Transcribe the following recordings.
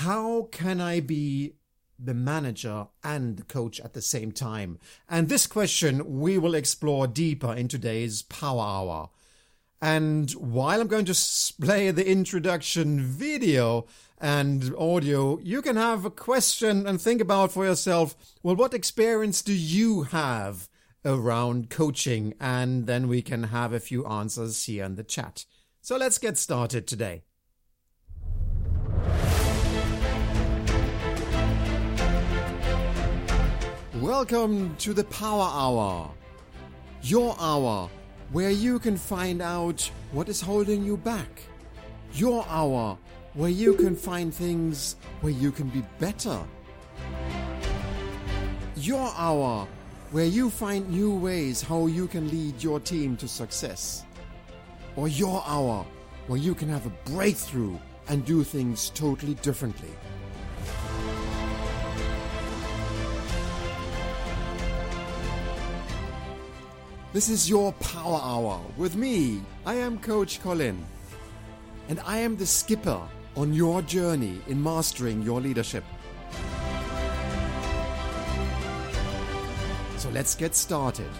how can I be the manager and the coach at the same time? And this question we will explore deeper in today's Power Hour. And while I'm going to play the introduction video and audio, you can have a question and think about for yourself, well, what experience do you have around coaching? And then we can have a few answers here in the chat. So let's get started today. Welcome to the Power Hour, your hour where you can find out what is holding you back, your hour where you can find things where you can be better, your hour where you find new ways how you can lead your team to success, or your hour where you can have a breakthrough and do things totally differently. This is your Power Hour with me. I am Coach Colin, and I am the skipper on your journey in mastering your leadership. So let's get started.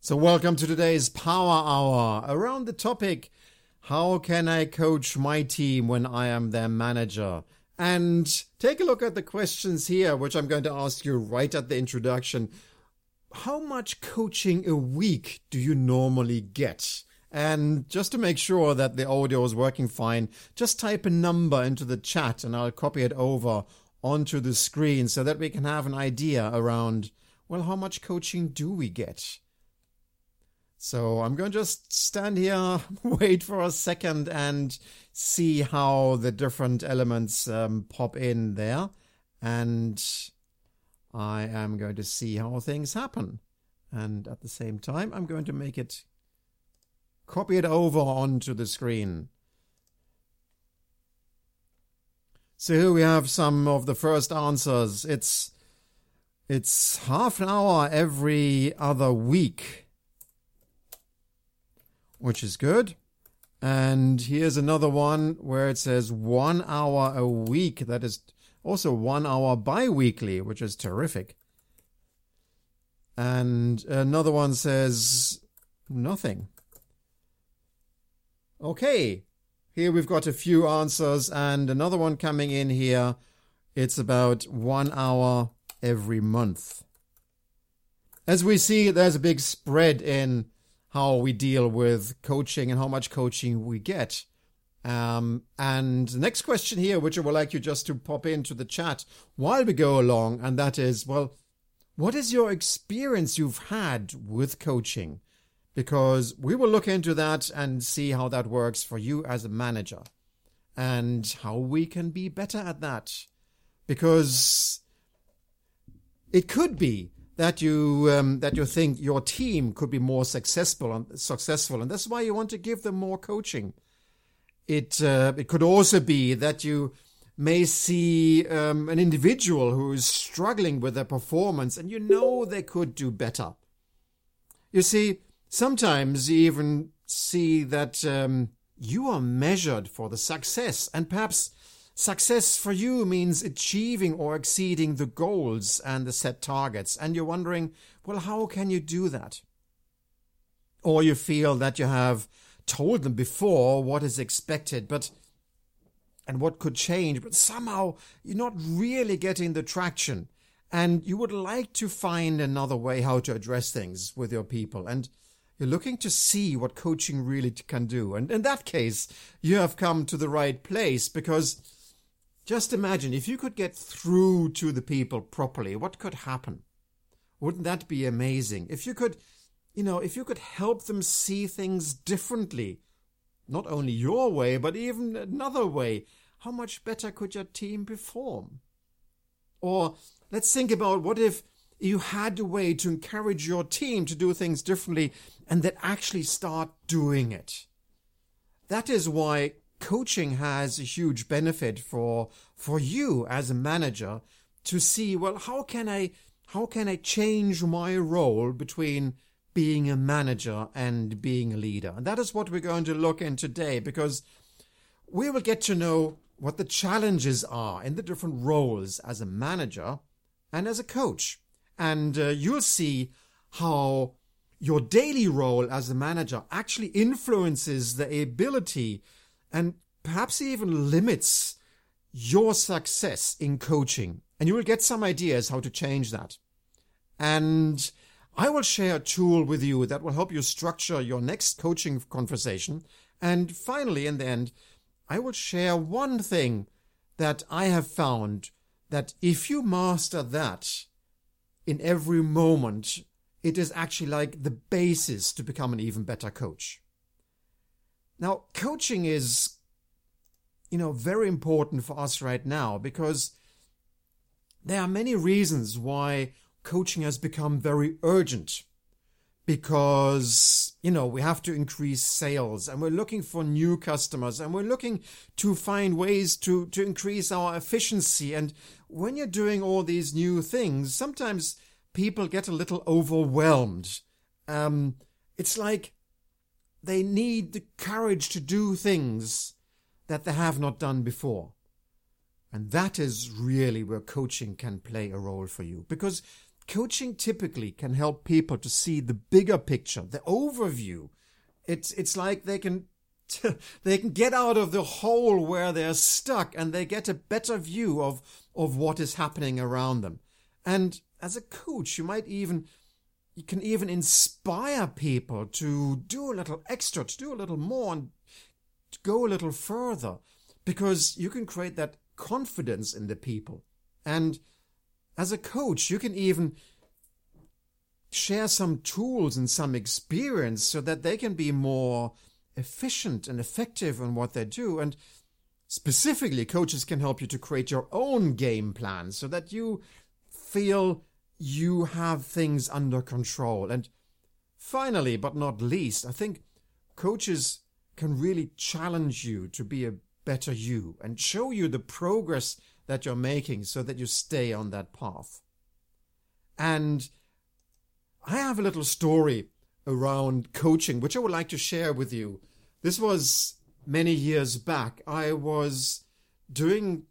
So, welcome to today's Power Hour around the topic How can I coach my team when I am their manager? And take a look at the questions here, which I'm going to ask you right at the introduction. How much coaching a week do you normally get? And just to make sure that the audio is working fine, just type a number into the chat and I'll copy it over onto the screen so that we can have an idea around, well, how much coaching do we get? So I'm going to just stand here, wait for a second, and see how the different elements um, pop in there. And I am going to see how things happen. And at the same time, I'm going to make it copy it over onto the screen. So here we have some of the first answers. It's it's half an hour every other week which is good. And here's another one where it says one hour a week. That is also one hour bi weekly, which is terrific. And another one says nothing. Okay, here we've got a few answers, and another one coming in here. It's about one hour every month. As we see, there's a big spread in how we deal with coaching and how much coaching we get. Um, and the next question here, which I would like you just to pop into the chat while we go along, and that is, well, what is your experience you've had with coaching? Because we will look into that and see how that works for you as a manager and how we can be better at that. Because it could be that you um, that you think your team could be more successful and successful, and that's why you want to give them more coaching. It uh, it could also be that you may see um, an individual who is struggling with their performance, and you know they could do better. You see, sometimes you even see that um, you are measured for the success, and perhaps Success for you means achieving or exceeding the goals and the set targets. And you're wondering, well, how can you do that? Or you feel that you have told them before what is expected, but and what could change, but somehow you're not really getting the traction. And you would like to find another way how to address things with your people. And you're looking to see what coaching really can do. And in that case, you have come to the right place because just imagine if you could get through to the people properly, what could happen? Wouldn't that be amazing? If you could, you know, if you could help them see things differently, not only your way, but even another way, how much better could your team perform? Or let's think about what if you had a way to encourage your team to do things differently and that actually start doing it. That is why coaching has a huge benefit for for you as a manager to see well how can i how can i change my role between being a manager and being a leader. And that is what we're going to look in today because we will get to know what the challenges are in the different roles as a manager and as a coach. And uh, you'll see how your daily role as a manager actually influences the ability and perhaps he even limits your success in coaching. And you will get some ideas how to change that. And I will share a tool with you that will help you structure your next coaching conversation. And finally, in the end, I will share one thing that I have found that if you master that in every moment, it is actually like the basis to become an even better coach. Now, coaching is, you know, very important for us right now because there are many reasons why coaching has become very urgent because you know we have to increase sales and we're looking for new customers and we're looking to find ways to to increase our efficiency. And when you're doing all these new things sometimes people get a little overwhelmed. Um it's like they need the courage to do things that they have not done before and that is really where coaching can play a role for you because coaching typically can help people to see the bigger picture, the overview. It's it's like they can they can get out of the hole where they're stuck and they get a better view of of what is happening around them. And as a coach, you might even you can even inspire people to do a little extra, to do a little more and to go a little further because you can create that confidence in the people. And as a coach, you can even share some tools and some experience so that they can be more efficient and effective in what they do. And specifically, coaches can help you to create your own game plan so that you feel you have things under control. And finally, but not least, I think coaches can really challenge you to be a better you and show you the progress that you're making so that you stay on that path. And I have a little story around coaching, which I would like to share with you. This was many years back. I was doing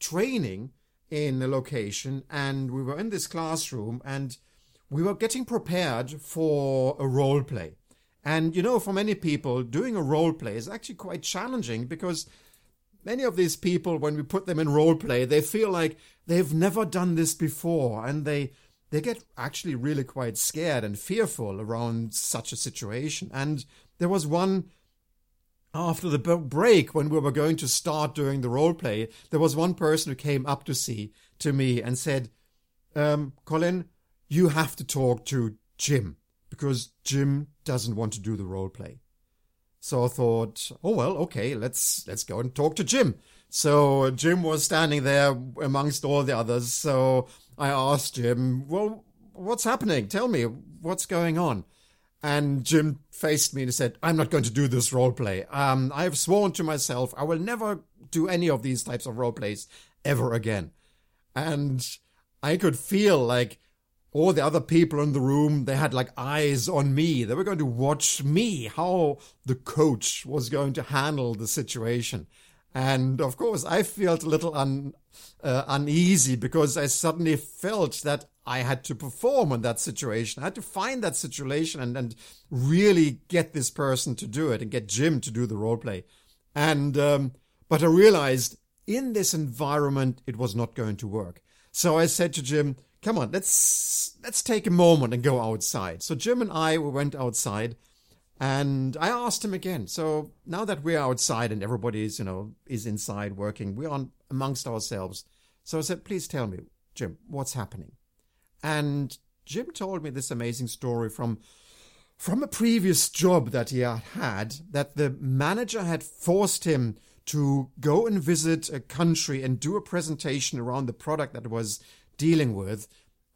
training in a location and we were in this classroom and we were getting prepared for a role play. And you know, for many people, doing a role play is actually quite challenging because many of these people, when we put them in role play, they feel like they've never done this before, and they they get actually really quite scared and fearful around such a situation. And there was one after the break when we were going to start doing the role play. There was one person who came up to see to me and said, um, "Colin, you have to talk to Jim because Jim doesn't want to do the role play." So I thought, oh well, okay, let's let's go and talk to Jim. So Jim was standing there amongst all the others. So I asked Jim, well, what's happening? Tell me what's going on. And Jim faced me and said, I'm not going to do this role play. Um, I have sworn to myself I will never do any of these types of role plays ever again. And I could feel like all the other people in the room, they had like eyes on me. They were going to watch me, how the coach was going to handle the situation. And of course, I felt a little un, uh, uneasy because I suddenly felt that I had to perform in that situation. I had to find that situation and, and really get this person to do it and get Jim to do the role play. And, um, but I realized in this environment, it was not going to work. So I said to Jim, come on, let's let's take a moment and go outside. So Jim and I we went outside, and I asked him again. So now that we're outside and everybody is you know is inside working, we're on amongst ourselves. So I said, please tell me, Jim, what's happening? And Jim told me this amazing story from from a previous job that he had had that the manager had forced him to go and visit a country and do a presentation around the product that was dealing with,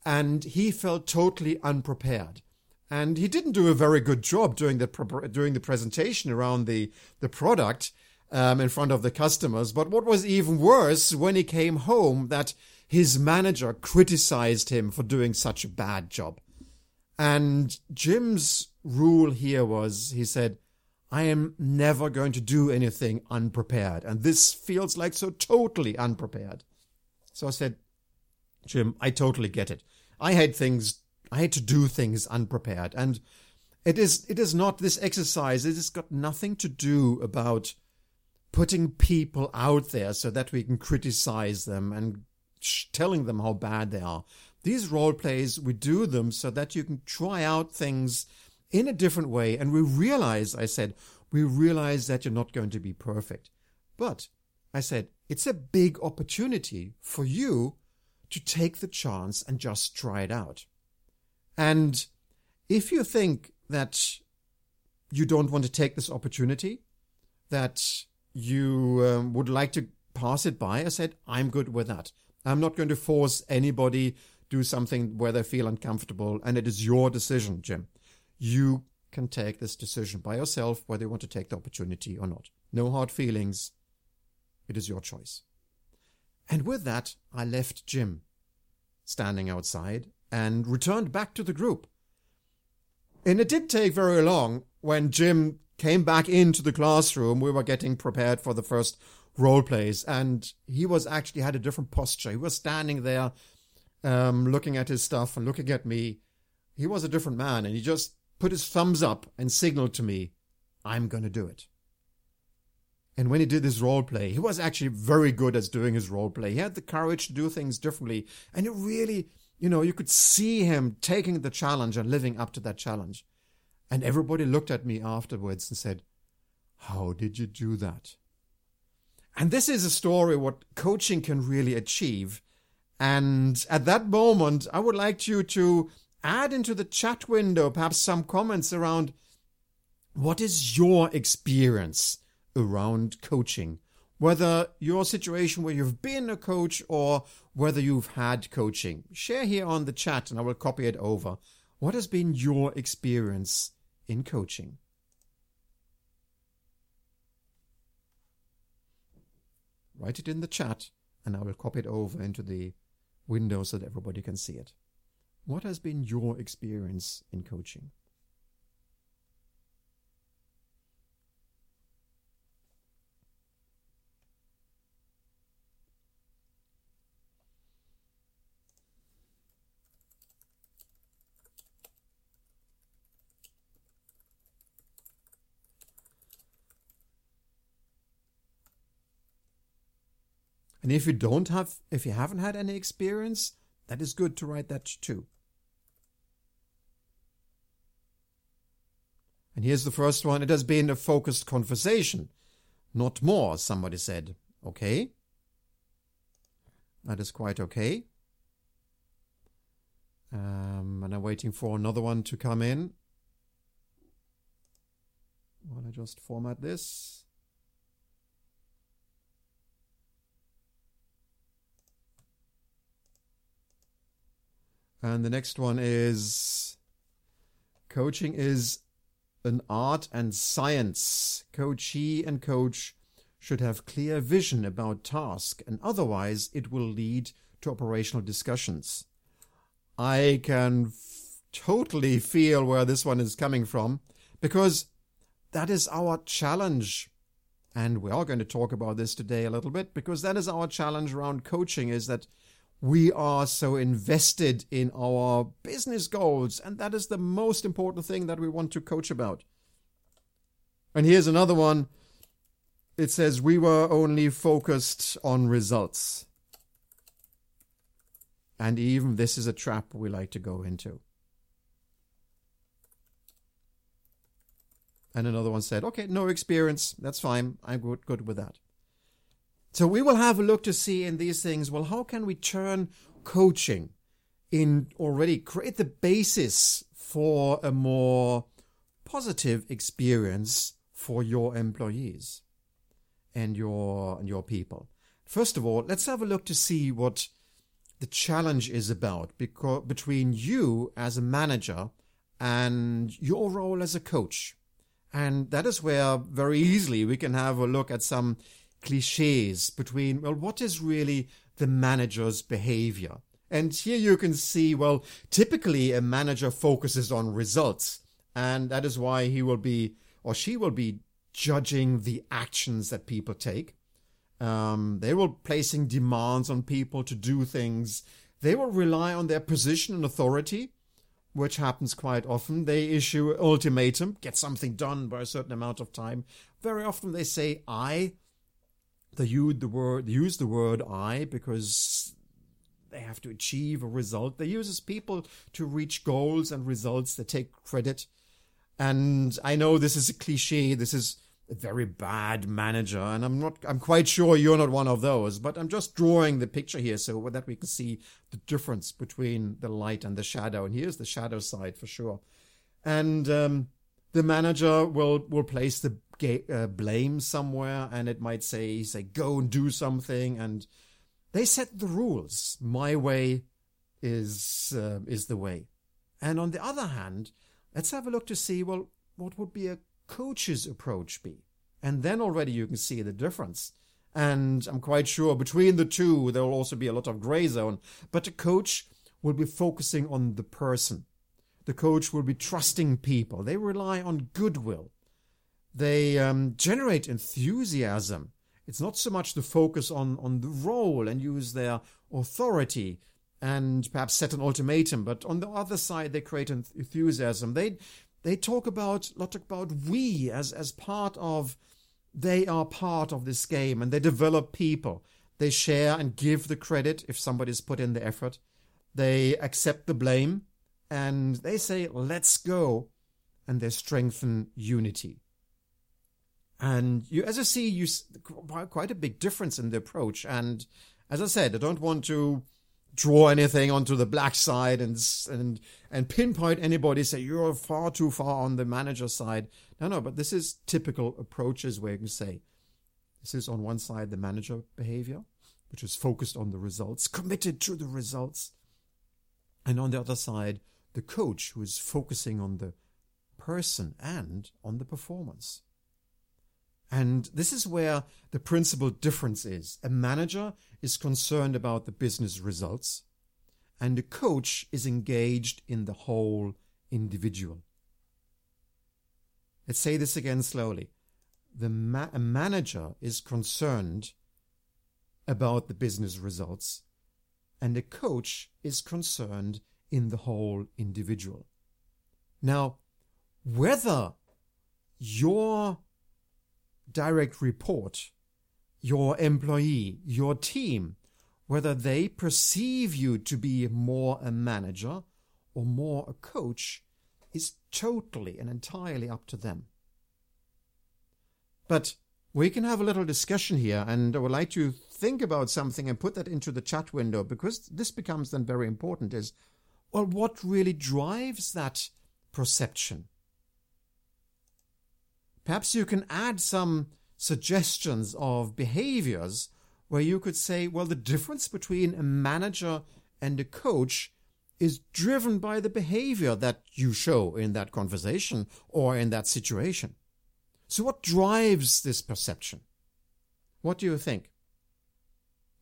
and he felt totally unprepared. And he didn't do a very good job during the during the presentation around the the product um, in front of the customers. But what was even worse when he came home, that his manager criticized him for doing such a bad job. And Jim's rule here was he said, I am never going to do anything unprepared. And this feels like so totally unprepared. So I said, Jim, I totally get it. I had things, I had to do things unprepared. And it is, it is not this exercise. It has got nothing to do about putting people out there so that we can criticize them and telling them how bad they are. These role plays, we do them so that you can try out things in a different way. And we realize, I said, we realize that you're not going to be perfect. But I said, it's a big opportunity for you to take the chance and just try it out. And if you think that you don't want to take this opportunity, that you um, would like to pass it by, I said, I'm good with that. I'm not going to force anybody do something where they feel uncomfortable, and it is your decision, Jim you can take this decision by yourself whether you want to take the opportunity or not. No hard feelings. It is your choice. And with that, I left Jim standing outside and returned back to the group. And it didn't take very long when Jim came back into the classroom. We were getting prepared for the first role plays, and he was actually had a different posture. He was standing there, um, looking at his stuff and looking at me. He was a different man, and he just put his thumbs up and signaled to me, I'm going to do it. And when he did his role play, he was actually very good at doing his role play. He had the courage to do things differently. And it really, you know, you could see him taking the challenge and living up to that challenge. And everybody looked at me afterwards and said, How did you do that? And this is a story what coaching can really achieve. And at that moment, I would like you to add into the chat window perhaps some comments around what is your experience around coaching? Whether your situation where you've been a coach or whether you've had coaching. Share here on the chat and I will copy it over. What has been your experience in coaching? Write it in the chat and I will copy it over into the window so that everybody can see it. What has been your experience in coaching? And if you don't have, if you haven't had any experience, that is good to write that too. And here's the first one. It has been a focused conversation, not more, somebody said. Okay. That is quite okay. Um, and I'm waiting for another one to come in. While I just format this. And the next one is coaching is an art and science. Coachee and coach should have clear vision about task, and otherwise it will lead to operational discussions. I can f- totally feel where this one is coming from because that is our challenge. And we are going to talk about this today a little bit because that is our challenge around coaching is that we are so invested in our business goals, and that is the most important thing that we want to coach about. And here's another one. It says, We were only focused on results. And even this is a trap we like to go into. And another one said, Okay, no experience. That's fine. I'm good, with that. So we will have a look to see in these things, well, how can we turn coaching in already create the basis for a more positive experience for your employees and your and your people. First of all, let's have a look to see what the challenge is about because between you as a manager and your role as a coach. And that is where very easily we can have a look at some cliches between, well, what is really the manager's behavior? And here you can see, well, typically a manager focuses on results. And that is why he will be, or she will be judging the actions that people take. Um, they will placing demands on people to do things. They will rely on their position and authority, which happens quite often. They issue ultimatum, get something done by a certain amount of time. Very often they say I. They use the word use the word I because they have to achieve a result. They use people to reach goals and results. They take credit. And I know this is a cliche. This is a very bad manager, and I'm not. I'm quite sure you're not one of those. But I'm just drawing the picture here so that we can see the difference between the light and the shadow. And here's the shadow side for sure. And um, the manager will will place the uh, blame somewhere, and it might say say go and do something, and they set the rules. My way is uh, is the way. And on the other hand, let's have a look to see well what would be a coach's approach be? And then already you can see the difference. And I'm quite sure between the two, there will also be a lot of gray zone. But the coach will be focusing on the person. The coach will be trusting people. They rely on goodwill. They um, generate enthusiasm. It's not so much the focus on, on the role and use their authority and perhaps set an ultimatum, but on the other side, they create enthusiasm. They they talk about lot about we as as part of they are part of this game and they develop people. They share and give the credit if somebody's put in the effort. They accept the blame and they say, let's go. And they strengthen unity. And you, as I see, you quite a big difference in the approach. And as I said, I don't want to draw anything onto the black side and and and pinpoint anybody say you're far too far on the manager side. No no but this is typical approaches where you can say this is on one side the manager behavior which is focused on the results committed to the results. And on the other side the coach who is focusing on the person and on the performance and this is where the principal difference is. A manager is concerned about the business results, and a coach is engaged in the whole individual. Let's say this again slowly. The ma- a manager is concerned about the business results, and a coach is concerned in the whole individual. Now, whether your direct report, your employee, your team, whether they perceive you to be more a manager or more a coach is totally and entirely up to them. But we can have a little discussion here, and I would like to think about something and put that into the chat window because this becomes then very important is well, what really drives that perception? Perhaps you can add some suggestions of behaviors where you could say, well, the difference between a manager and a coach is driven by the behavior that you show in that conversation or in that situation. So, what drives this perception? What do you think?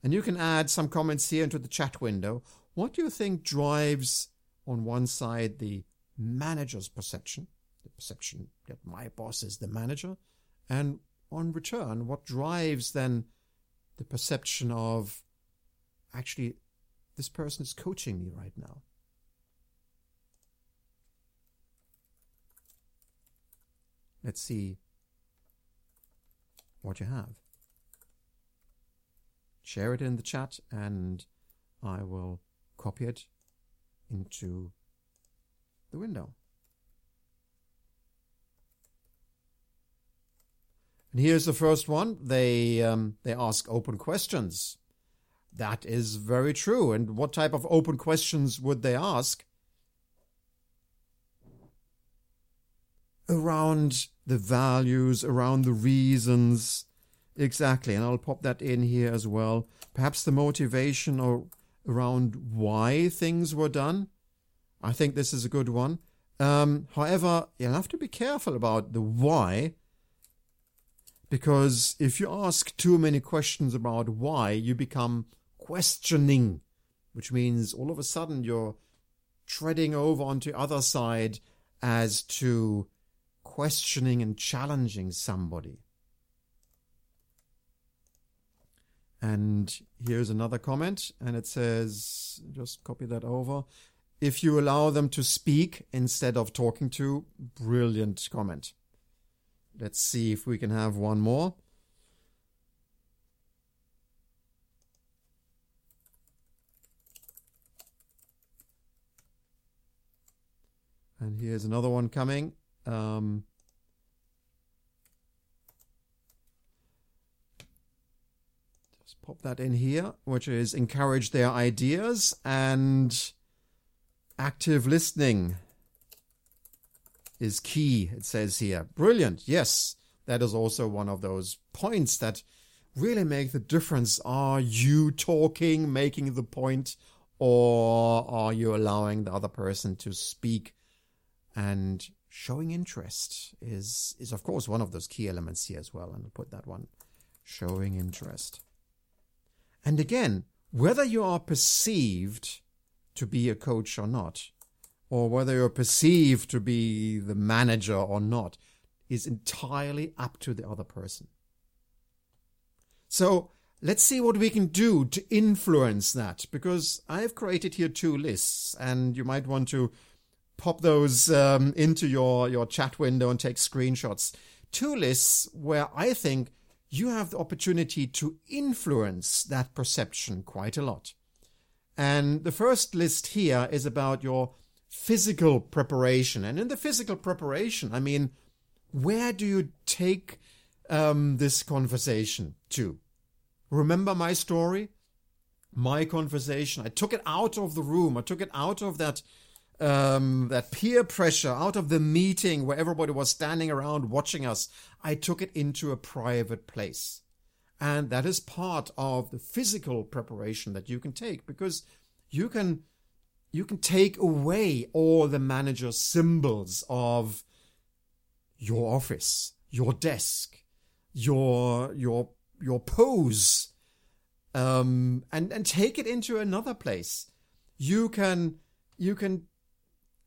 And you can add some comments here into the chat window. What do you think drives, on one side, the manager's perception, the perception that my boss is the manager, and on return, what drives then the perception of actually this person is coaching me right now? Let's see what you have. Share it in the chat and I will copy it into the window. And here's the first one. They um, they ask open questions. That is very true. And what type of open questions would they ask? Around the values, around the reasons. Exactly. And I'll pop that in here as well. Perhaps the motivation or around why things were done. I think this is a good one. Um, however, you'll have to be careful about the why because if you ask too many questions about why, you become questioning which means all of a sudden you're treading over onto the other side as to questioning and challenging somebody. And here's another comment, and it says, just copy that over. If you allow them to speak instead of talking to, brilliant comment. Let's see if we can have one more. And here's another one coming. Um, just pop that in here, which is encourage their ideas and active listening is key, it says here. Brilliant. Yes, that is also one of those points that really make the difference. Are you talking, making the point, or are you allowing the other person to speak and showing interest is is of course one of those key elements here as well and I'll put that one showing interest and again whether you are perceived to be a coach or not or whether you're perceived to be the manager or not is entirely up to the other person so let's see what we can do to influence that because i've created here two lists and you might want to pop those um, into your, your chat window and take screenshots. Two lists where I think you have the opportunity to influence that perception quite a lot. And the first list here is about your physical preparation. And in the physical preparation, I mean, where do you take um, this conversation to? Remember my story? My conversation. I took it out of the room. I took it out of that um, that peer pressure out of the meeting where everybody was standing around watching us. I took it into a private place. And that is part of the physical preparation that you can take because you can you can take away all the manager symbols of your office, your desk, your your your pose, um, and and take it into another place. You can you can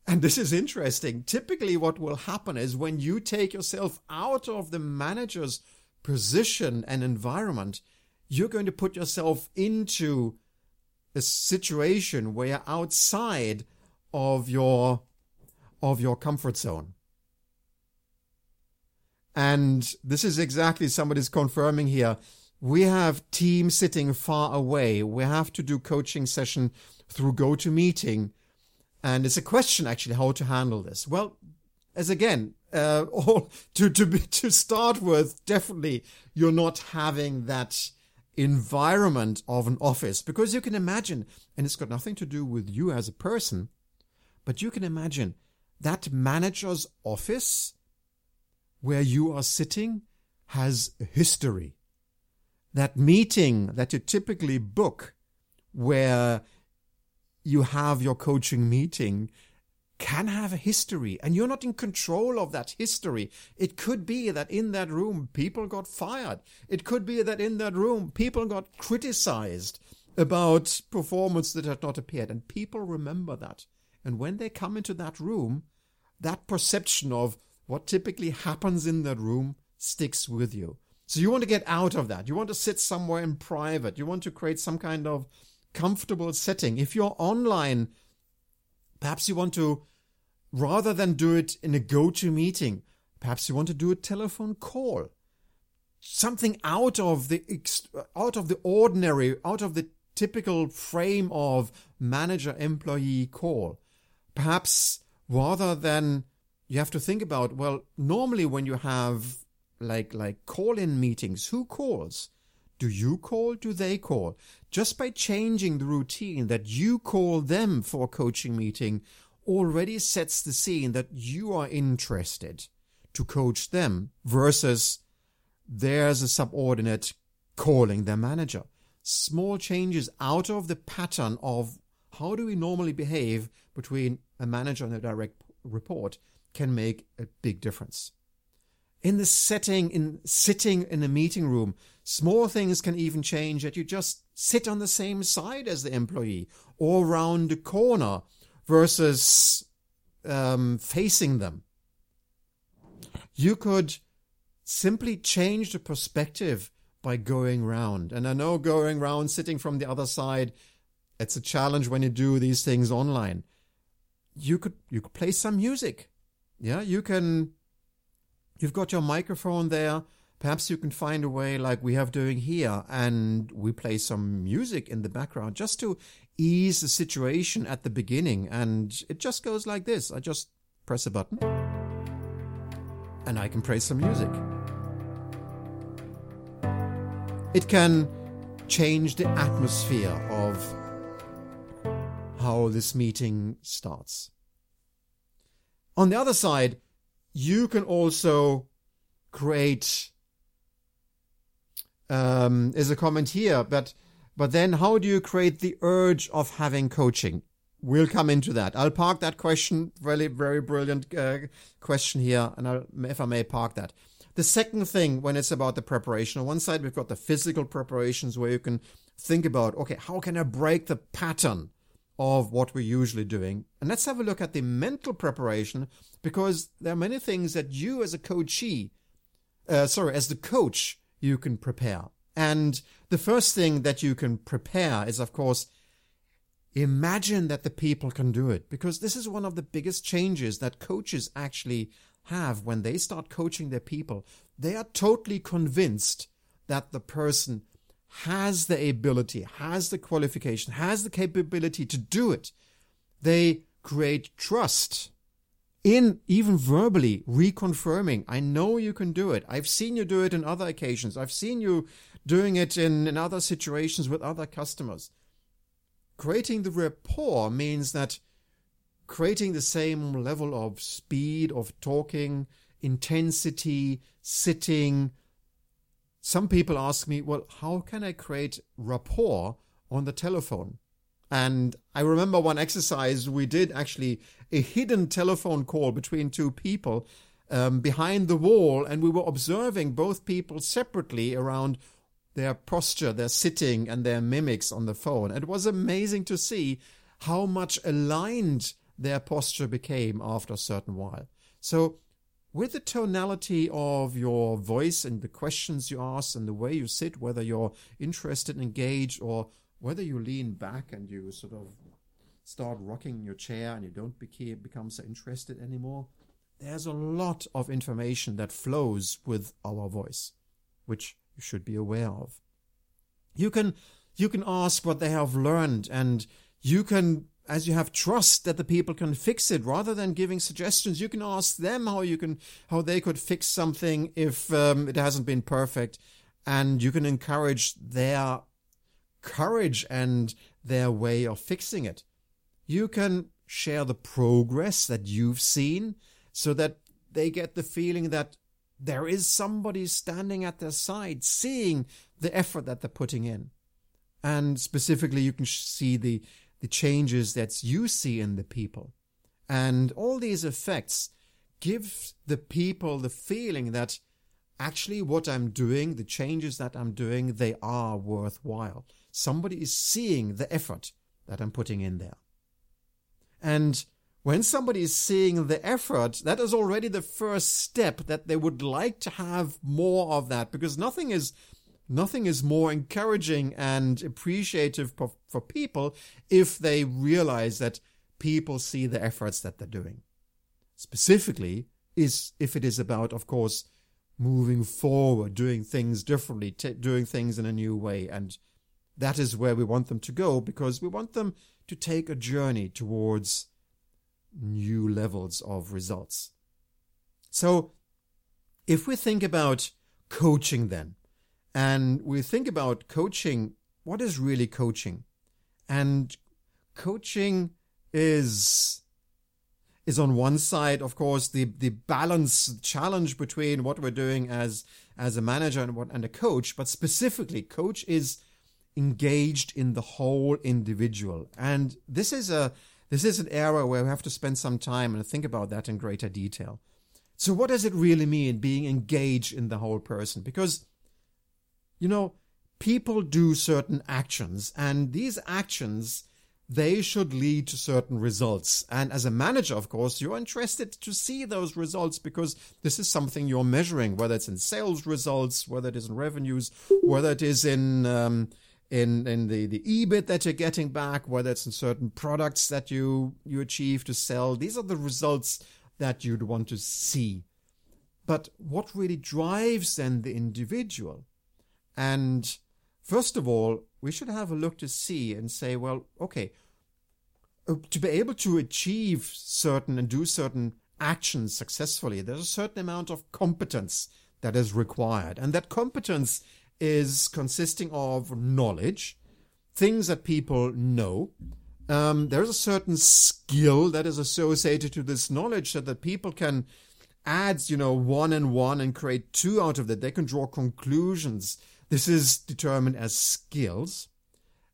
and this is interesting. Typically, what will happen is when you take yourself out of the manager's position and environment, you're going to put yourself into a situation where you're outside of your of your comfort zone. And this is exactly somebody's confirming here. We have teams sitting far away. We have to do coaching session through GoToMeeting and it's a question actually how to handle this. Well, as again, uh, all, to to be, to start with, definitely you're not having that environment of an office because you can imagine, and it's got nothing to do with you as a person, but you can imagine that manager's office where you are sitting has history. That meeting that you typically book where you have your coaching meeting can have a history and you're not in control of that history. It could be that in that room people got fired. It could be that in that room people got criticized about performance that had not appeared and people remember that. And when they come into that room, that perception of what typically happens in that room sticks with you. So you want to get out of that. You want to sit somewhere in private. You want to create some kind of comfortable setting. If you're online, perhaps you want to, rather than do it in a GoToMeeting, perhaps you want to do a telephone call. Something out of the out of the ordinary, out of the typical frame of manager employee call. Perhaps rather than you have to think about well normally when you have like like call in meetings who calls do you call? Do they call? Just by changing the routine that you call them for a coaching meeting already sets the scene that you are interested to coach them versus there's a subordinate calling their manager. Small changes out of the pattern of how do we normally behave between a manager and a direct report can make a big difference. In the setting, in sitting in a meeting room, small things can even change that you just sit on the same side as the employee or round the corner versus um, facing them. You could simply change the perspective by going round. And I know going round, sitting from the other side, it's a challenge when you do these things online. You could you could play some music. Yeah, you can you've got your microphone there. Perhaps you can find a way like we have doing here and we play some music in the background just to ease the situation at the beginning and it just goes like this. I just press a button and I can play some music. It can change the atmosphere of how this meeting starts. On the other side, you can also create um, is a comment here, but but then how do you create the urge of having coaching? We'll come into that. I'll park that question. Really, very brilliant uh, question here, and I'll, if I may park that. The second thing, when it's about the preparation, on one side we've got the physical preparations where you can think about, okay, how can I break the pattern of what we're usually doing? And let's have a look at the mental preparation because there are many things that you as a coachee, uh, sorry, as the coach, you can prepare. And the first thing that you can prepare is, of course, imagine that the people can do it because this is one of the biggest changes that coaches actually have when they start coaching their people. They are totally convinced that the person has the ability, has the qualification, has the capability to do it. They create trust in even verbally reconfirming, I know you can do it. I've seen you do it in other occasions. I've seen you doing it in, in other situations with other customers. Creating the rapport means that creating the same level of speed of talking, intensity, sitting. Some people ask me, well, how can I create rapport on the telephone? And I remember one exercise we did actually a hidden telephone call between two people um, behind the wall, and we were observing both people separately around their posture, their sitting, and their mimics on the phone. It was amazing to see how much aligned their posture became after a certain while. So, with the tonality of your voice and the questions you ask and the way you sit, whether you're interested, and engaged, or whether you lean back and you sort of start rocking your chair and you don't become so interested anymore, there's a lot of information that flows with our voice, which you should be aware of. You can you can ask what they have learned and you can as you have trust that the people can fix it rather than giving suggestions you can ask them how you can how they could fix something if um, it hasn't been perfect and you can encourage their courage and their way of fixing it. You can share the progress that you've seen so that they get the feeling that there is somebody standing at their side, seeing the effort that they're putting in. And specifically, you can see the, the changes that you see in the people. And all these effects give the people the feeling that actually what I'm doing, the changes that I'm doing, they are worthwhile somebody is seeing the effort that I'm putting in there. And when somebody is seeing the effort, that is already the first step that they would like to have more of that because nothing is nothing is more encouraging and appreciative for, people if they realize that people see the efforts that they're doing. Specifically, is if it is about, of course, moving forward, doing things differently, t- doing things in a new way, and that is where we want them to go because we want them to take a journey towards new levels of results. So, if we think about coaching then, and we think about coaching, what is really coaching? And coaching is is on one side, of course, the the balance challenge between what we're doing as as a manager and what and a coach, but specifically, coach is engaged in the whole individual. And this is a this is an area where we have to spend some time and think about that in greater detail. So, what does it really mean being engaged in the whole person? Because, you know, people do certain actions, and these actions they should lead to certain results. And as a manager, of course, you're interested to see those results because this is something you're measuring, whether it's in sales results, whether it is in revenues, whether it is in um, in in the the EBIT that you're getting back, whether it's in certain products that you you achieve to sell. These are the results that you'd want to see. But what really drives then the individual? And first of all, we should have a look to see and say, well, okay, uh, to be able to achieve certain and do certain actions successfully, there's a certain amount of competence that is required. And that competence is consisting of knowledge, things that people know. Um, there's a certain skill that is associated to this knowledge so that people can add, you know, one and one and create two out of that. They can draw conclusions this is determined as skills.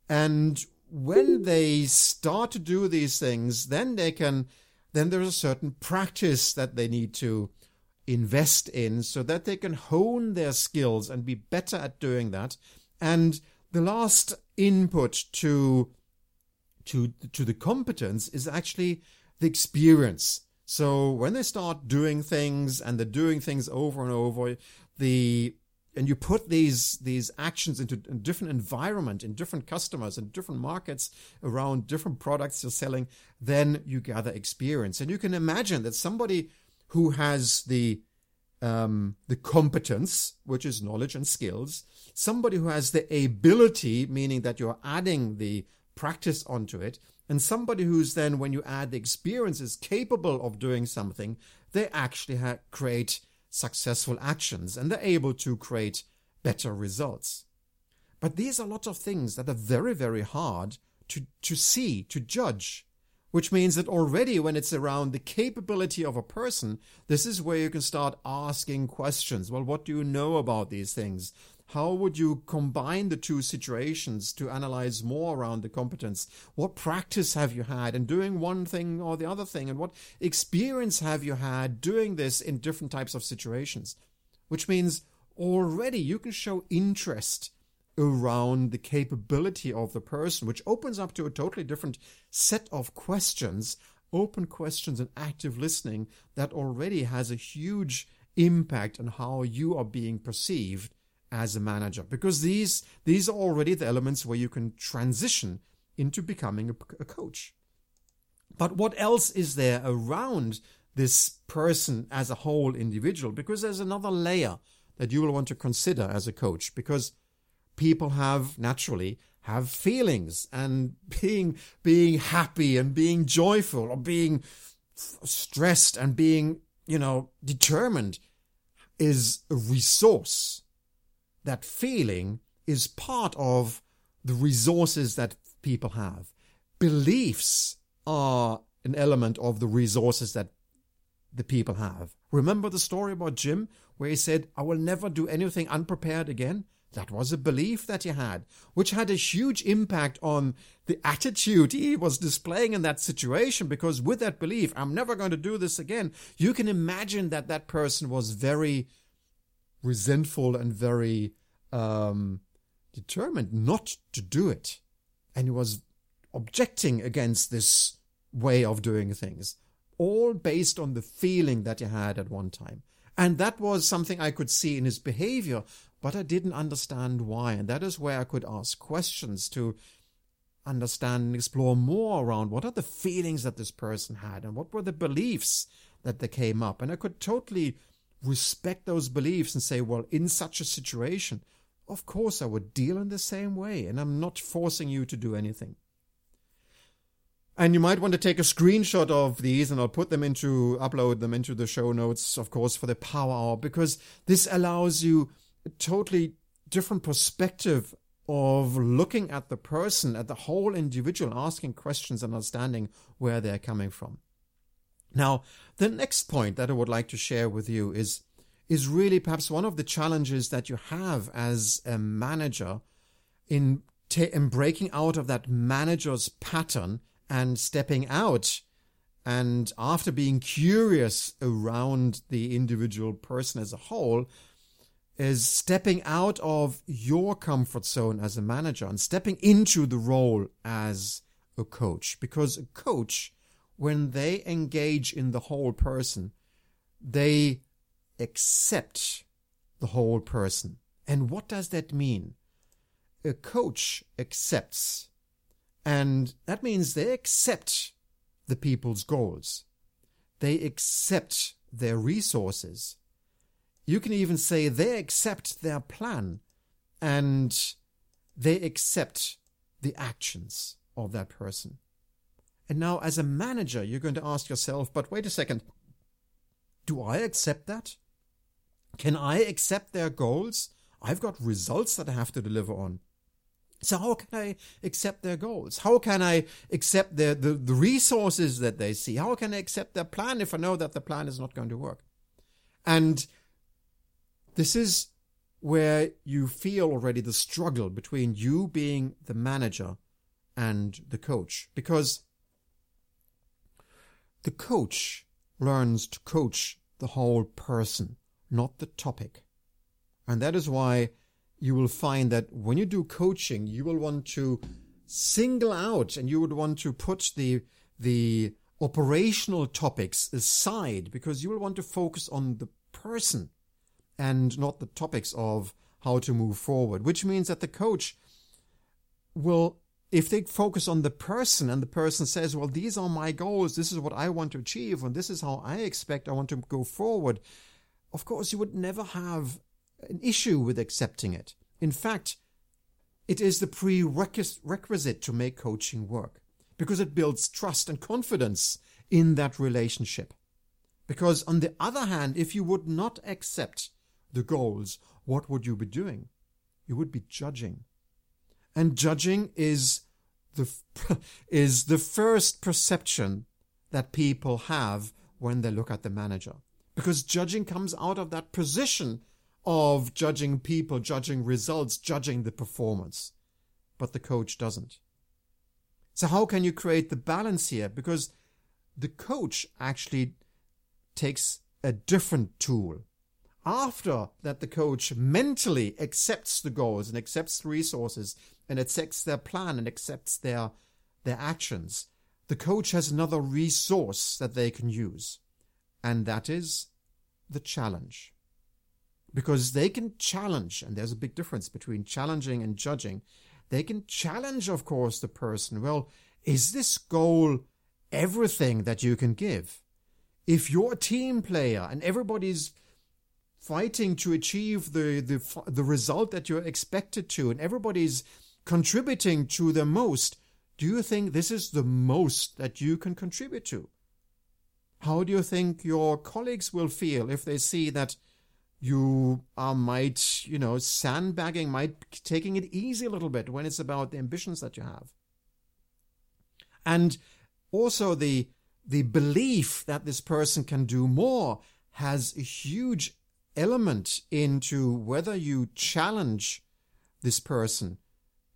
And when they start to do these things, then they can, then there's a certain practice that they need to invest in so that they can hone their skills and be better at doing that. And the last input to to to the competence is actually the experience. So when they start doing things and they're doing things over and over, the and you put these these actions into a different environment in different customers and different markets around different products you're selling then you gather experience. And you can imagine that somebody who has the um, the competence which is knowledge and skills somebody who has the ability meaning that you're adding the practice onto it and somebody who's then when you add the experience is capable of doing something they actually ha- create successful actions and they're able to create better results. But these are a lot of things that are very, very hard to, to see, to judge, which means that already when it's around the capability of a person, this is where you can start asking questions. Well, what do you know about these things? How would you combine the two situations to analyze more around the competence? What practice have you had in doing one thing or the other thing? And what experience have you had doing this in different types of situations? Which means already you can show interest around the capability of the person, which opens up to a totally different set of questions, open questions and active listening that already has a huge impact on how you are being perceived as a manager because these these are already the elements where you can transition into becoming a, a coach. But what else is there around this person as a whole individual? Because there's another layer that you will want to consider as a coach because people have naturally have feelings and being being happy and being joyful or being stressed and being you know determined is a resource that feeling is part of the resources that people have. Beliefs are an element of the resources that the people have. Remember the story about Jim where he said, I will never do anything unprepared again? That was a belief that he had, which had a huge impact on the attitude he was displaying in that situation. Because with that belief, I'm never going to do this again, you can imagine that that person was very resentful and very um, determined not to do it. And he was objecting against this way of doing things, all based on the feeling that he had at one time. And that was something I could see in his behavior, but I didn't understand why. And that is where I could ask questions to understand and explore more around what are the feelings that this person had and what were the beliefs that they came up. And I could totally respect those beliefs and say, well, in such a situation, of course I would deal in the same way, and I'm not forcing you to do anything. And you might want to take a screenshot of these, and I'll put them into, upload them into the show notes, of course, for the Power Hour, because this allows you a totally different perspective of looking at the person, at the whole individual, asking questions and understanding where they're coming from. Now, the next point that I would like to share with you is is really perhaps one of the challenges that you have as a manager in, in breaking out of that manager's pattern and stepping out and after being curious around the individual person as a whole, is stepping out of your comfort zone as a manager and stepping into the role as a coach. Because a coach, when they engage in the whole person, they accept the whole person. And what does that mean? A coach accepts. And that means they accept the people's goals. They accept their resources. You can even say they accept their plan and they accept the actions of that person. And now, as a manager, you're going to ask yourself, but wait a second, do I accept that? Can I accept their goals? I've got results that I have to deliver on. So how can I accept their goals? How can I accept their, the, the resources that they see? How can I accept their plan if I know that the plan is not going to work? And this is where you feel already the struggle between you being the manager and the coach. Because the coach learns to coach the whole person, not the topic. And that is why you will find that when you do coaching, you will want to single out and you would want to put the, the operational topics aside because you will want to focus on the person and not the topics of how to move forward, which means that the coach will, if they focus on the person and the person says, well, these are my goals, this is what I want to achieve, and this is how I expect I want to go forward, of course, you would never have an issue with accepting it. In fact, it is the prerequisite to make coaching work because it builds trust and confidence in that relationship. Because on the other hand, if you would not accept the goals, what would you be doing? You would be judging. And judging is the, is the first perception that people have when they look at the manager. Because judging comes out of that position of judging people, judging results, judging the performance. But the coach doesn't. So how can you create the balance here? Because the coach actually takes a different tool after that the coach mentally accepts the goals and accepts the resources and accepts their plan and accepts their their actions the coach has another resource that they can use and that is the challenge. Because they can challenge and there's a big difference between challenging and judging they can challenge of course the person. Well is this goal everything that you can give? If you're a team player and everybody's fighting to achieve the, the, the result that you're expected to, and everybody's contributing to the most, do you think this is the most that you can contribute to? How do you think your colleagues will feel if they see that you are might, you know, sandbagging, might taking it easy a little bit when it's about the ambitions that you have? And also the the belief that this person can do more has a huge element into whether you challenge this person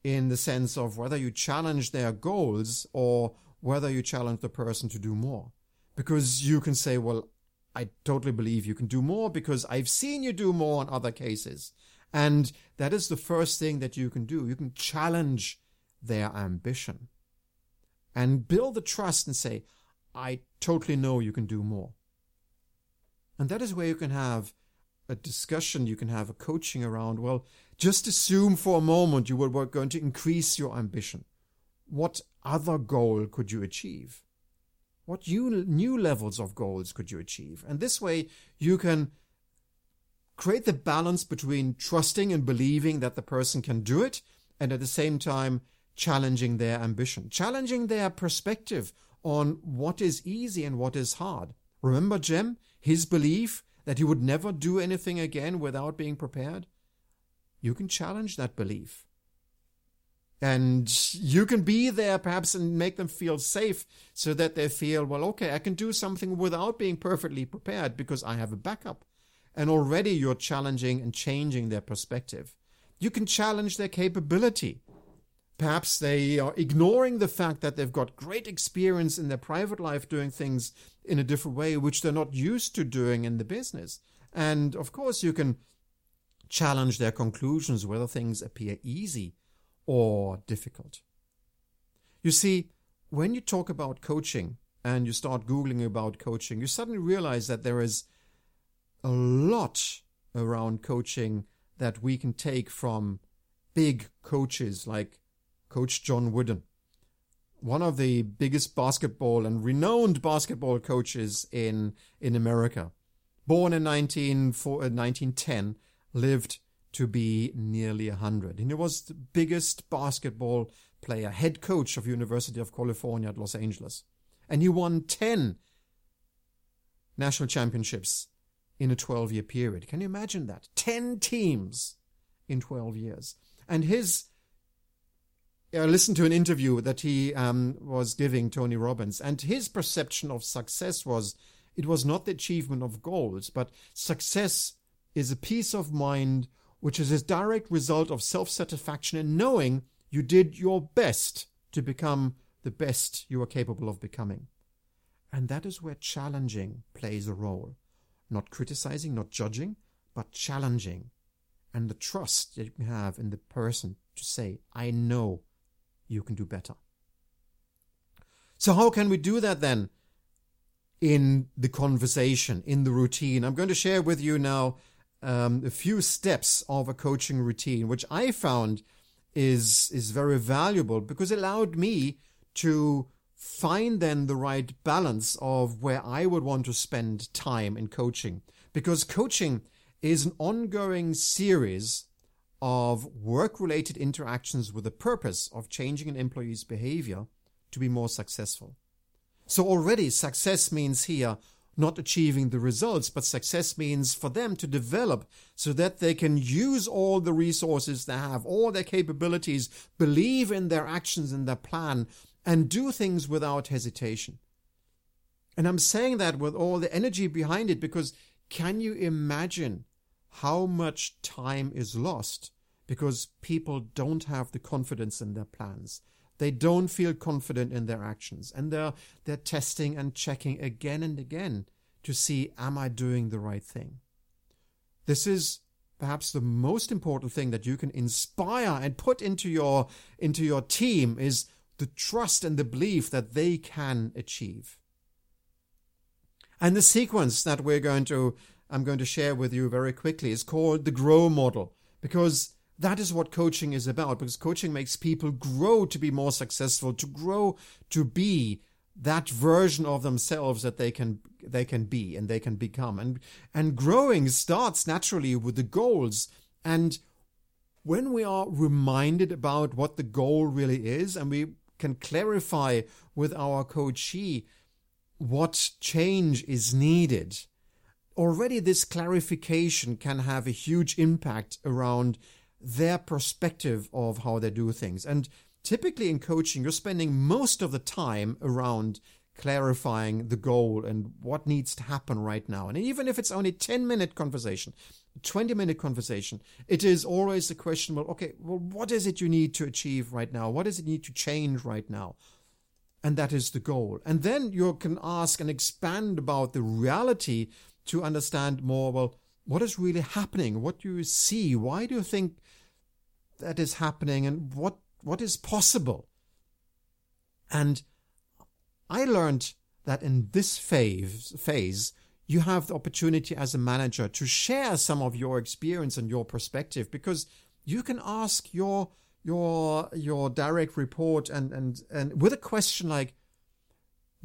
in the sense of whether you challenge their goals or whether you challenge the person to do more. Because you can say, well, I totally believe you can do more because I've seen you do more in other cases. And that is the first thing that you can do. You can challenge their ambition and build the trust and say, I totally know you can do more. And that is where you can have a discussion, you can have a coaching around, well, just assume for a moment you were going to increase your ambition. What other goal could you achieve? What new levels of goals could you achieve? And this way you can create the balance between trusting and believing that the person can do it and at the same time challenging their ambition, challenging their perspective on what is easy and what is hard. Remember Jim, his belief that you would never do anything again without being prepared? You can challenge that belief. And you can be there perhaps and make them feel safe so that they feel, well, okay, I can do something without being perfectly prepared because I have a backup. And already you're challenging and changing their perspective. You can challenge their capability. Perhaps they are ignoring the fact that they've got great experience in their private life doing things in a different way, which they're not used to doing in the business. And of course, you can challenge their conclusions whether things appear easy or difficult. You see, when you talk about coaching and you start Googling about coaching, you suddenly realize that there is a lot around coaching that we can take from big coaches like Coach John Wooden, one of the biggest basketball and renowned basketball coaches in, in America. Born in 19, 1910, uh, lived to be nearly 100. And he was the biggest basketball player, head coach of University of California at Los Angeles. And he won 10 national championships in a 12 year period. Can you imagine that? 10 teams in 12 years. And his I listened to an interview that he um, was giving Tony Robbins, and his perception of success was it was not the achievement of goals, but success is a peace of mind which is a direct result of self satisfaction in knowing you did your best to become the best you are capable of becoming. And that is where challenging plays a role. Not criticizing, not judging, but challenging. And the trust that you have in the person to say, I know you can do better. So, how can we do that then? In the conversation, in the routine. I'm going to share with you now um, a few steps of a coaching routine, which I found is is very valuable because it allowed me to find then the right balance of where I would want to spend time in coaching. Because coaching is an ongoing series of work related interactions with the purpose of changing an employee's behavior to be more successful. So already success means here not achieving the results, but success means for them to develop so that they can use all the resources they have, all their capabilities, believe in their actions and their plan, and do things without hesitation. And I'm saying that with all the energy behind it because can you imagine how much time is lost because people don't have the confidence in their plans. They don't feel confident in their actions and they're, they're testing and checking again and again to see, am I doing the right thing? This is perhaps the most important thing that you can inspire and put into your, into your team is the trust and the belief that they can achieve. And the sequence that we're going to, I'm going to share with you very quickly. Is called the GROW model because that is what coaching is about because coaching makes people grow to be more successful, to grow to be that version of themselves that they can they can be and they can become. And and growing starts naturally with the goals. And when we are reminded about what the goal really is and we can clarify with our coachee what change is needed already this clarification can have a huge impact around their perspective of how they do things. And typically in coaching, you're spending most of the time around clarifying the goal and what needs to happen right now. And even if it's only 10 minute conversation, 20 minute conversation, it is always the question, well, okay, well, what is it you need to achieve right now? What does it need to change right now? And that is the goal. And then you can ask and expand about the reality to understand more, well, what is really happening? What do you see? Why do you think that is happening and what what is possible. And I learned that in this phase phase you have the opportunity as a manager to share some of your experience and your perspective because you can ask your your your direct report and and and with a question like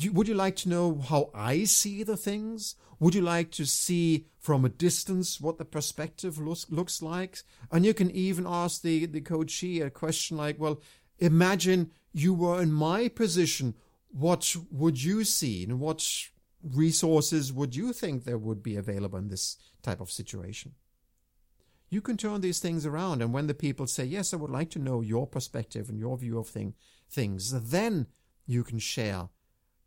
would you like to know how I see the things? Would you like to see from a distance what the perspective looks, looks like? And you can even ask the, the coachee a question like, well, imagine you were in my position. What would you see? And what resources would you think there would be available in this type of situation? You can turn these things around. And when the people say, yes, I would like to know your perspective and your view of thing, things, then you can share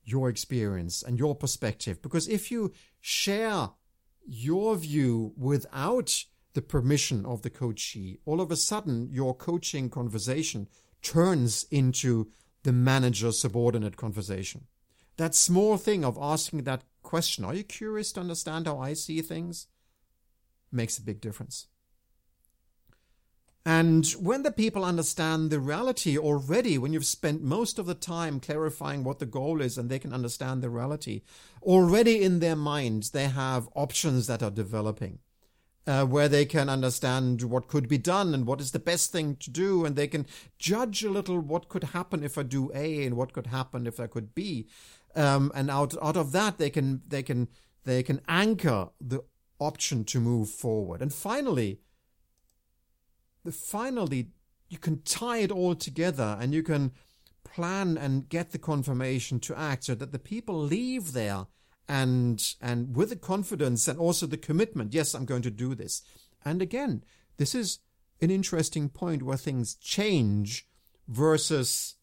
your experience and your perspective. Because if you share your view without the permission of the coachee, all of a sudden your coaching conversation turns into the manager subordinate conversation. That small thing of asking that question, are you curious to understand how I see things? Makes a big difference. And when the people understand the reality already, when you've spent most of the time clarifying what the goal is and they can understand the reality, already in their minds, they have options that are developing. Uh, where they can understand what could be done and what is the best thing to do, and they can judge a little what could happen if I do A and what could happen if I could B, um, and out out of that they can they can they can anchor the option to move forward. And finally, finally you can tie it all together and you can plan and get the confirmation to act so that the people leave there and and with the confidence and also the commitment yes i'm going to do this. And again this is an interesting point where things change versus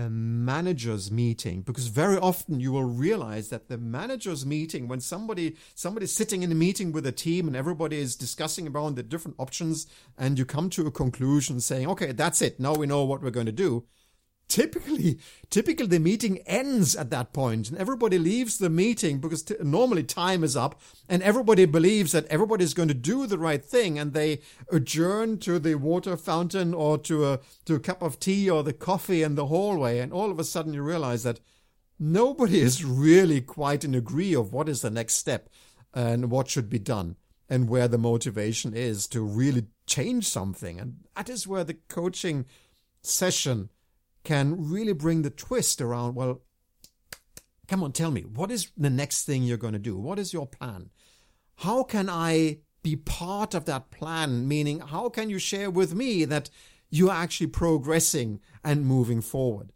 a manager's meeting because very often you will realize that the manager's meeting when somebody somebody's sitting in a meeting with a team and everybody is discussing around the different options and you come to a conclusion saying okay that's it. Now we know what we're going to do typically typically the meeting ends at that point and everybody leaves the meeting because t- normally time is up and everybody believes that everybody is going to do the right thing and they adjourn to the water fountain or to a to a cup of tea or the coffee in the hallway and all of a sudden you realize that nobody is really quite in agree of what is the next step and what should be done and where the motivation is to really change something. And that is where the coaching session can really bring the twist around, well, come on, tell me, what is the next thing you're going to do? What is your plan? How can I be part of that plan? Meaning, how can you share with me that you're actually progressing and moving forward?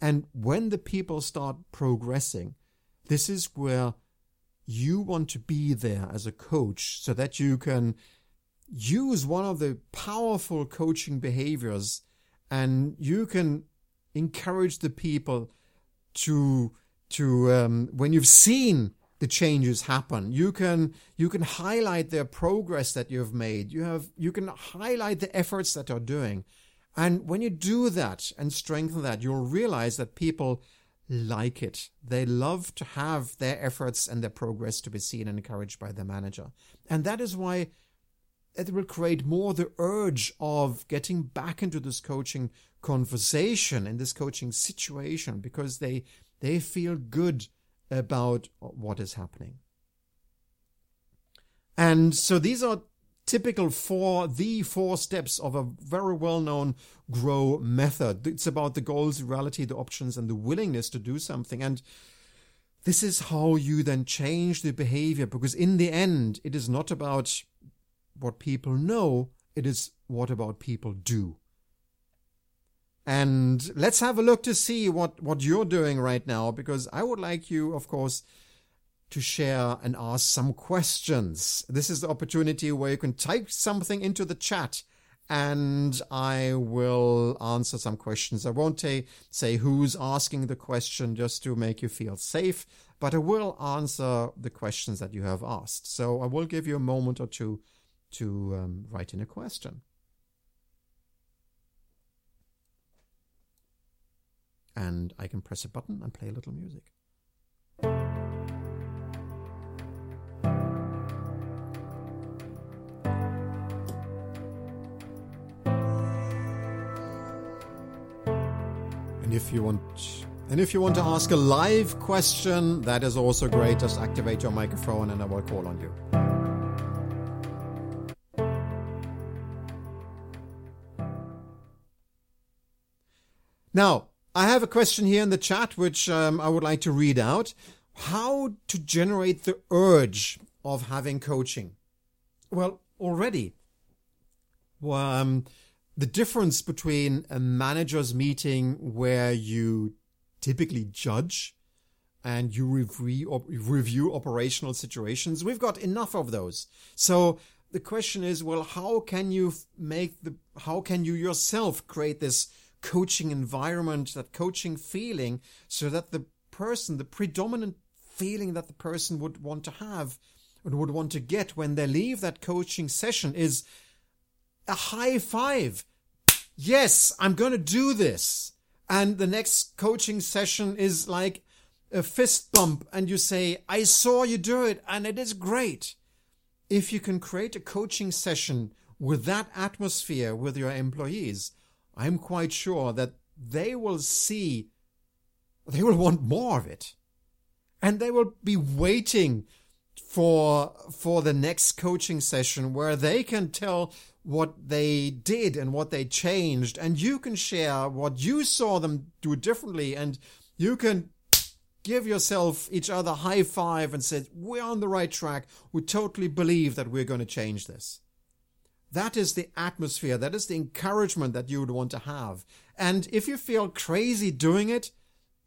And when the people start progressing, this is where you want to be there as a coach so that you can use one of the powerful coaching behaviors and you can encourage the people to to um, when you've seen the changes happen you can you can highlight their progress that you've made. You have you can highlight the efforts that are doing. And when you do that and strengthen that you'll realize that people like it. They love to have their efforts and their progress to be seen and encouraged by their manager. And that is why it will create more the urge of getting back into this coaching conversation in this coaching situation because they they feel good about what is happening. And so these are typical for the four steps of a very well-known grow method. It's about the goals, reality, the options, and the willingness to do something. And this is how you then change the behavior because in the end, it is not about what people know, it is what about people do. And let's have a look to see what, what you're doing right now, because I would like you, of course, to share and ask some questions. This is the opportunity where you can type something into the chat and I will answer some questions. I won't t- say who's asking the question just to make you feel safe, but I will answer the questions that you have asked. So I will give you a moment or two to um, write in a question. and I can press a button and play a little music. And if you want and if you want to ask a live question, that is also great. Just activate your microphone and I will call on you. Now, I have a question here in the chat which um, I would like to read out. How to generate the urge of having coaching? Well, already, well, um, the difference between a manager's meeting where you typically judge and you review, review operational situations, we've got enough of those. So the question is, well, how can you make the, how can you yourself create this coaching environment, that coaching feeling, so that the person, the predominant feeling that the person would want to have and would want to get when they leave that coaching session is a high five. yes, I'm going to do this. And the next coaching session is like a fist bump and you say, I saw you do it and it is great. If you can create a coaching session with that atmosphere with your employees, I'm quite sure that they will see, they will want more of it. And they will be waiting for, for the next coaching session where they can tell what they did and what they changed. And you can share what you saw them do differently. And you can give yourself each other high five and say, we're on the right track. We totally believe that we're going to change this. That is the atmosphere. That is the encouragement that you would want to have. And if you feel crazy doing it,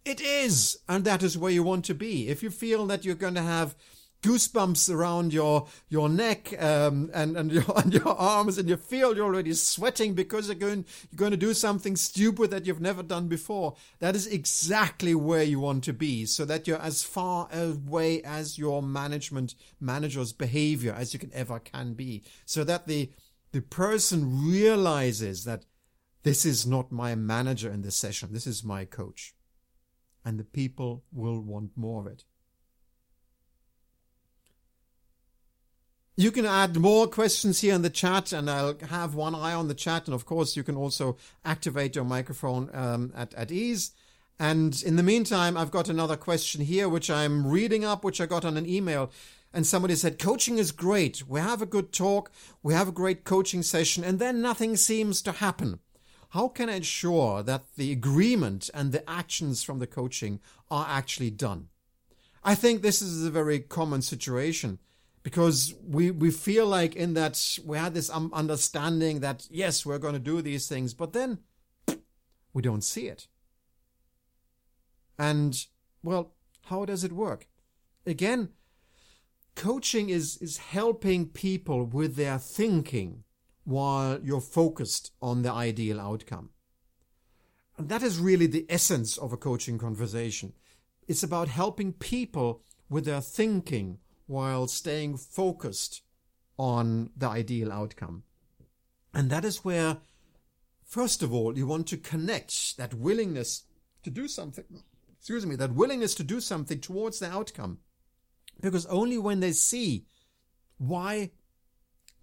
it is. And that is where you want to be. If you feel that you're going to have goosebumps around your your neck um, and and your and your arms, and you feel you're already sweating because you're going you're going to do something stupid that you've never done before. That is exactly where you want to be, so that you're as far away as your management manager's behavior as you can ever can be, so that the the person realizes that this is not my manager in this session, this is my coach. And the people will want more of it. You can add more questions here in the chat, and I'll have one eye on the chat. And of course, you can also activate your microphone um, at, at ease. And in the meantime, I've got another question here, which I'm reading up, which I got on an email. And somebody said, Coaching is great. We have a good talk, we have a great coaching session, and then nothing seems to happen. How can I ensure that the agreement and the actions from the coaching are actually done? I think this is a very common situation because we we feel like in that we had this understanding that yes we're going to do these things but then we don't see it and well how does it work again coaching is is helping people with their thinking while you're focused on the ideal outcome and that is really the essence of a coaching conversation it's about helping people with their thinking while staying focused on the ideal outcome. And that is where, first of all, you want to connect that willingness to do something, excuse me, that willingness to do something towards the outcome. Because only when they see why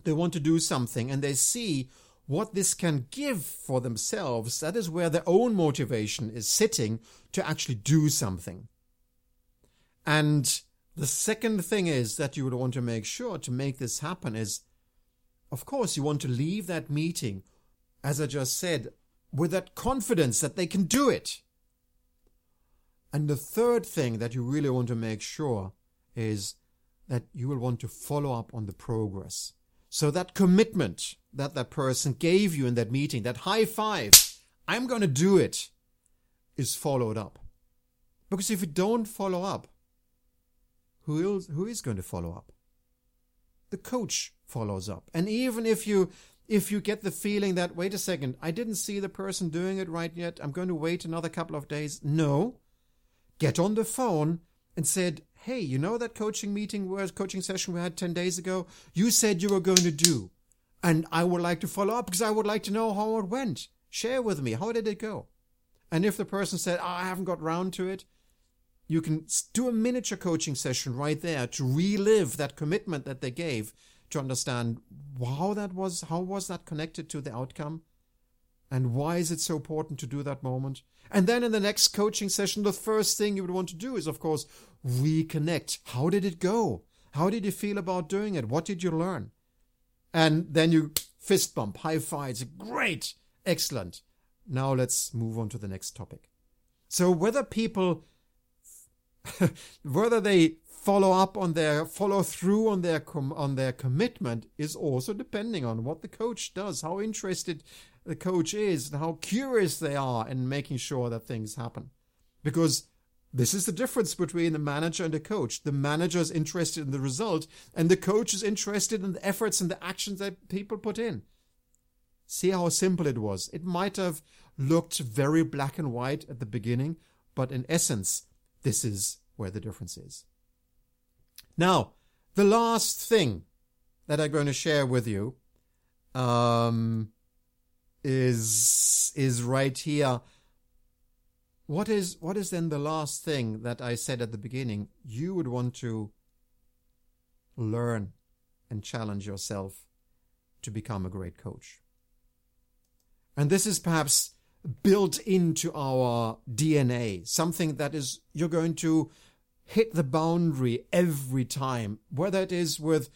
they want to do something and they see what this can give for themselves, that is where their own motivation is sitting to actually do something. And the second thing is that you would want to make sure to make this happen is, of course, you want to leave that meeting, as I just said, with that confidence that they can do it. And the third thing that you really want to make sure is that you will want to follow up on the progress. So that commitment that that person gave you in that meeting, that high five, I'm going to do it, is followed up. Because if you don't follow up, who is, who is going to follow up? The coach follows up. And even if you if you get the feeling that wait a second, I didn't see the person doing it right yet, I'm going to wait another couple of days. No. Get on the phone and said, "Hey, you know that coaching meeting where coaching session we had 10 days ago? You said you were going to do. And I would like to follow up because I would like to know how it went. Share with me. How did it go?" And if the person said, oh, I haven't got round to it, you can do a miniature coaching session right there to relive that commitment that they gave to understand how that was, how was that connected to the outcome? And why is it so important to do that moment? And then in the next coaching session, the first thing you would want to do is, of course, reconnect. How did it go? How did you feel about doing it? What did you learn? And then you fist bump, high fives. Great. Excellent. Now let's move on to the next topic. So whether people whether they follow up on their follow through on their com- on their commitment is also depending on what the coach does, how interested the coach is, and how curious they are in making sure that things happen. Because this is the difference between the manager and the coach. The manager is interested in the result, and the coach is interested in the efforts and the actions that people put in. See how simple it was. It might have looked very black and white at the beginning, but in essence, this is where the difference is. Now, the last thing that I'm going to share with you um, is is right here. What is what is then the last thing that I said at the beginning? You would want to learn and challenge yourself to become a great coach. And this is perhaps built into our DNA, something that is you're going to hit the boundary every time, whether it is with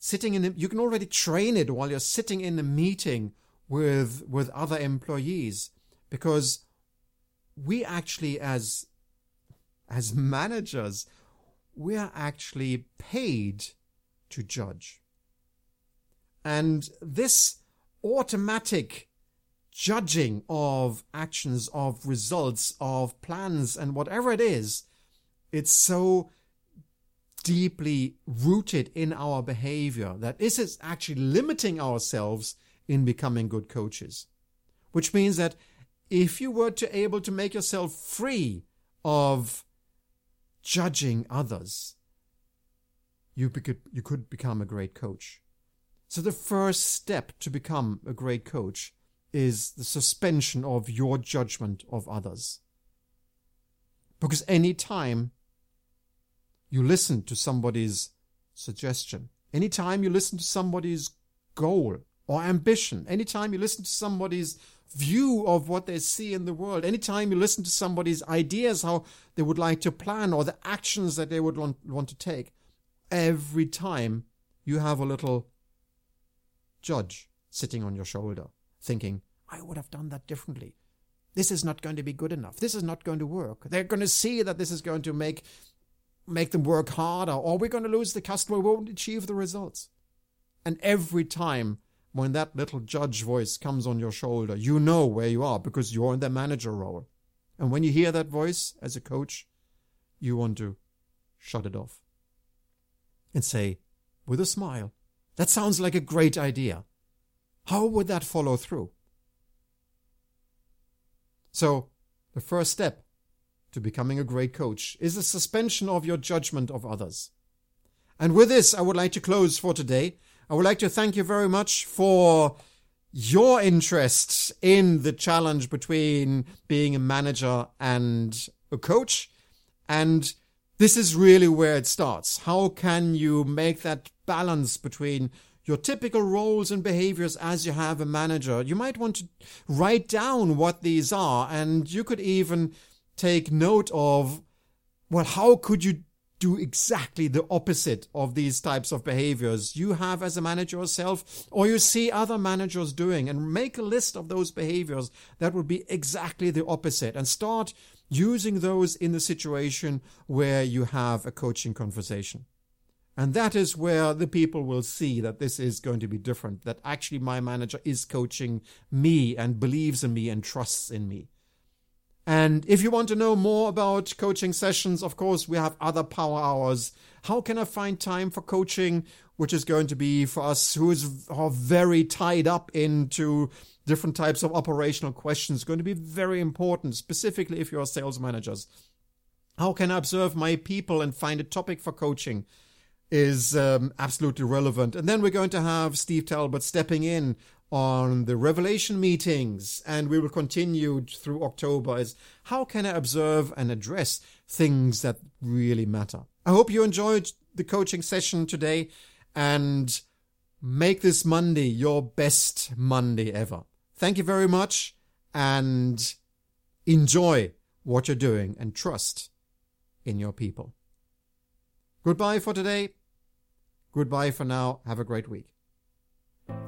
sitting in a, you can already train it while you're sitting in a meeting with with other employees because we actually as as managers we are actually paid to judge and this automatic judging of actions of results of plans and whatever it is it's so deeply rooted in our behavior that this is actually limiting ourselves in becoming good coaches. Which means that if you were to able to make yourself free of judging others, you could, you could become a great coach. So the first step to become a great coach is the suspension of your judgment of others. Because any time you listen to somebody's suggestion, anytime you listen to somebody's goal or ambition, anytime you listen to somebody's view of what they see in the world, anytime you listen to somebody's ideas, how they would like to plan or the actions that they would want, want to take, every time you have a little judge sitting on your shoulder thinking, I would have done that differently. This is not going to be good enough. This is not going to work. They're going to see that this is going to make make them work harder, or we're going to lose the customer, we won't achieve the results. And every time when that little judge voice comes on your shoulder, you know where you are because you're in the manager role. And when you hear that voice as a coach, you want to shut it off and say, with a smile, that sounds like a great idea. How would that follow through? So, the first step to becoming a great coach is a suspension of your judgment of others. And with this, I would like to close for today. I would like to thank you very much for your interest in the challenge between being a manager and a coach. And this is really where it starts. How can you make that balance between your typical roles and behaviors as you have a manager? You might want to write down what these are, and you could even take note of, well, how could you do exactly the opposite of these types of behaviors you have as a manager yourself or you see other managers doing and make a list of those behaviors that would be exactly the opposite and start using those in the situation where you have a coaching conversation. And that is where the people will see that this is going to be different, that actually my manager is coaching me and believes in me and trusts in me. And if you want to know more about coaching sessions, of course, we have other power hours. How can I find time for coaching, which is going to be for us who is are very tied up into different types of operational questions, going to be very important, specifically if you're sales managers. How can I observe my people and find a topic for coaching? is um, absolutely relevant. And then we're going to have Steve Talbot stepping in on the Revelation meetings, and we will continue through October, is how can I observe and address things that really matter? I hope you enjoyed the coaching session today and make this Monday your best Monday ever. Thank you very much and enjoy what you're doing and trust in your people. Goodbye for today. Goodbye for now. Have a great week.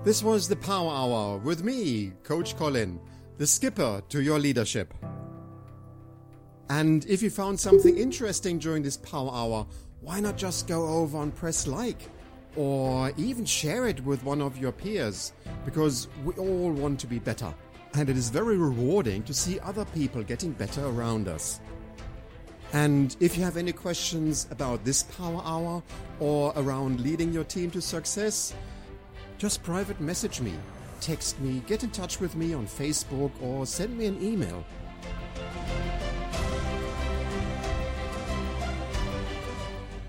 This was the Power Hour with me, Coach Colin, the skipper to your leadership. And if you found something interesting during this Power Hour, why not just go over and press like? Or even share it with one of your peers, because we all want to be better. And it is very rewarding to see other people getting better around us. And if you have any questions about this Power Hour or around leading your team to success, just private message me, text me, get in touch with me on Facebook, or send me an email.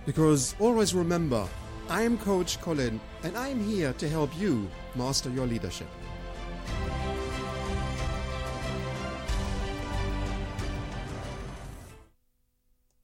Because always remember, I am Coach Colin and I am here to help you master your leadership.